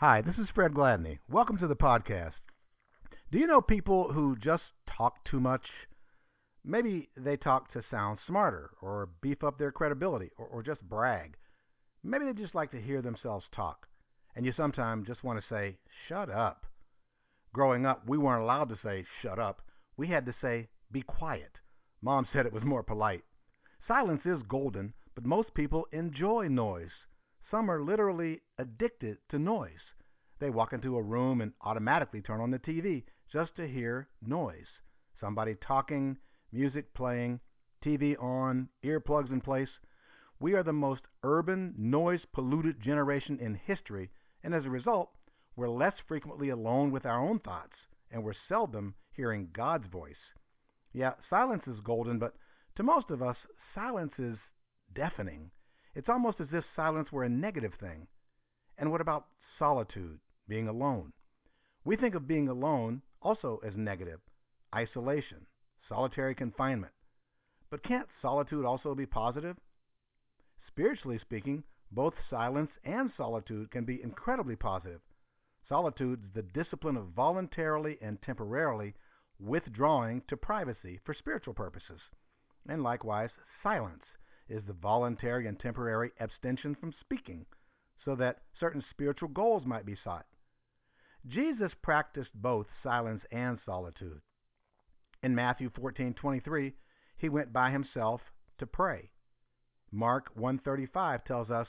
Hi, this is Fred Gladney. Welcome to the podcast. Do you know people who just talk too much? Maybe they talk to sound smarter or beef up their credibility or, or just brag. Maybe they just like to hear themselves talk. And you sometimes just want to say, shut up. Growing up, we weren't allowed to say, shut up. We had to say, be quiet. Mom said it was more polite. Silence is golden, but most people enjoy noise. Some are literally addicted to noise. They walk into a room and automatically turn on the TV just to hear noise. Somebody talking, music playing, TV on, earplugs in place. We are the most urban, noise polluted generation in history, and as a result, we're less frequently alone with our own thoughts, and we're seldom hearing God's voice. Yeah, silence is golden, but to most of us, silence is deafening. It's almost as if silence were a negative thing. And what about solitude, being alone? We think of being alone also as negative isolation, solitary confinement. But can't solitude also be positive? Spiritually speaking, both silence and solitude can be incredibly positive. Solitude is the discipline of voluntarily and temporarily withdrawing to privacy for spiritual purposes. And likewise, silence is the voluntary and temporary abstention from speaking so that certain spiritual goals might be sought. Jesus practiced both silence and solitude. In Matthew 14:23, he went by himself to pray. Mark 1:35 tells us,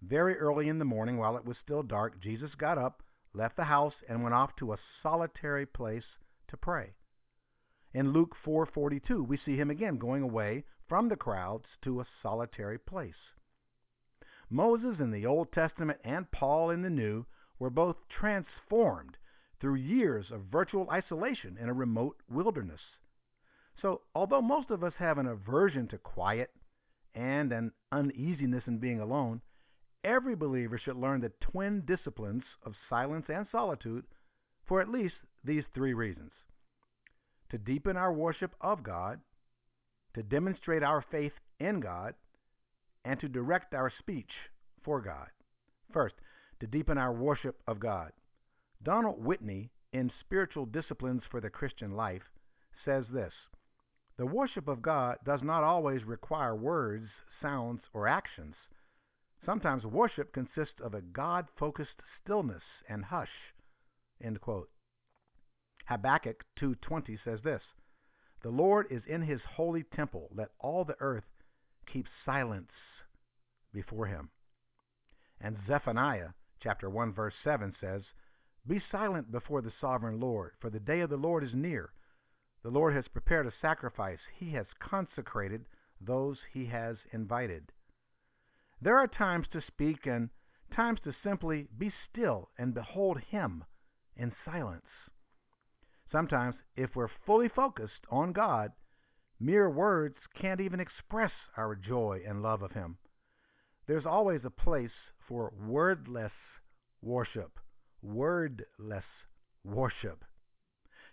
"Very early in the morning while it was still dark, Jesus got up, left the house and went off to a solitary place to pray." In Luke 4:42, we see him again going away from the crowds to a solitary place. Moses in the Old Testament and Paul in the New were both transformed through years of virtual isolation in a remote wilderness. So, although most of us have an aversion to quiet and an uneasiness in being alone, every believer should learn the twin disciplines of silence and solitude for at least these three reasons to deepen our worship of God, to demonstrate our faith in God, and to direct our speech for God. First, to deepen our worship of God. Donald Whitney, in Spiritual Disciplines for the Christian Life, says this The worship of God does not always require words, sounds, or actions. Sometimes worship consists of a God focused stillness and hush. End quote. Habakkuk 2:20 says this: "The Lord is in his holy temple; let all the earth keep silence before him." And Zephaniah chapter 1 verse 7 says, "Be silent before the sovereign Lord, for the day of the Lord is near. The Lord has prepared a sacrifice; he has consecrated those he has invited." There are times to speak and times to simply be still and behold him in silence. Sometimes, if we're fully focused on God, mere words can't even express our joy and love of Him. There's always a place for wordless worship. Wordless worship.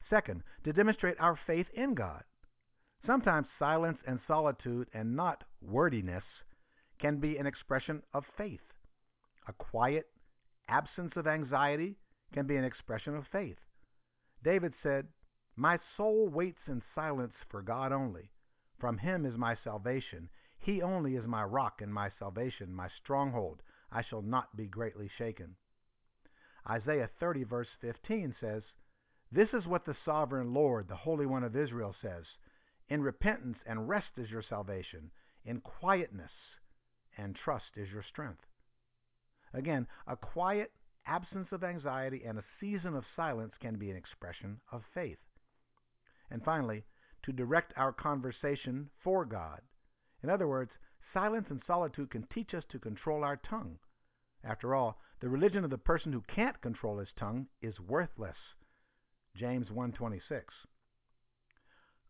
Second, to demonstrate our faith in God. Sometimes silence and solitude and not wordiness can be an expression of faith. A quiet absence of anxiety can be an expression of faith. David said, My soul waits in silence for God only. From him is my salvation. He only is my rock and my salvation, my stronghold. I shall not be greatly shaken. Isaiah 30, verse 15 says, This is what the sovereign Lord, the Holy One of Israel, says In repentance and rest is your salvation, in quietness and trust is your strength. Again, a quiet absence of anxiety and a season of silence can be an expression of faith. And finally, to direct our conversation for God. In other words, silence and solitude can teach us to control our tongue. After all, the religion of the person who can't control his tongue is worthless. James 1:26.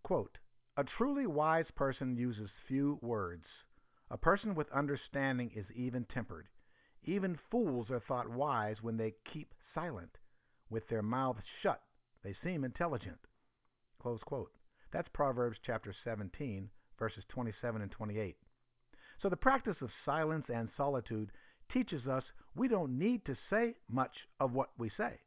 Quote, "A truly wise person uses few words. A person with understanding is even-tempered. Even fools are thought wise when they keep silent. With their mouths shut, they seem intelligent. That's Proverbs chapter 17, verses 27 and 28. So the practice of silence and solitude teaches us we don't need to say much of what we say.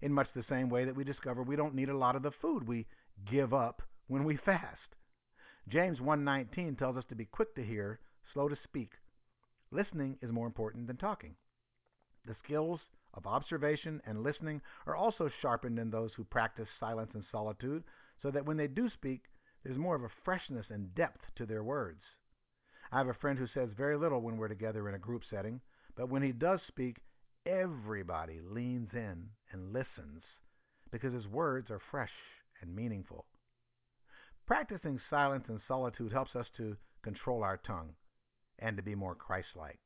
In much the same way that we discover we don't need a lot of the food we give up when we fast. James 1:19 tells us to be quick to hear, slow to speak. Listening is more important than talking. The skills of observation and listening are also sharpened in those who practice silence and solitude, so that when they do speak, there's more of a freshness and depth to their words. I have a friend who says very little when we're together in a group setting, but when he does speak, everybody leans in and listens because his words are fresh and meaningful. Practicing silence and solitude helps us to control our tongue and to be more Christ like.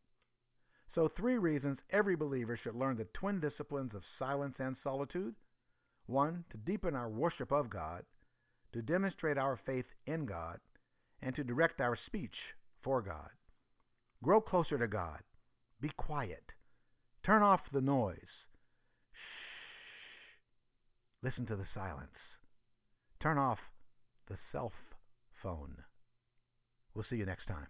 So, three reasons every believer should learn the twin disciplines of silence and solitude one, to deepen our worship of God, to demonstrate our faith in God, and to direct our speech for God. Grow closer to God. Be quiet. Turn off the noise. Shh. Listen to the silence. Turn off the self phone. We'll see you next time.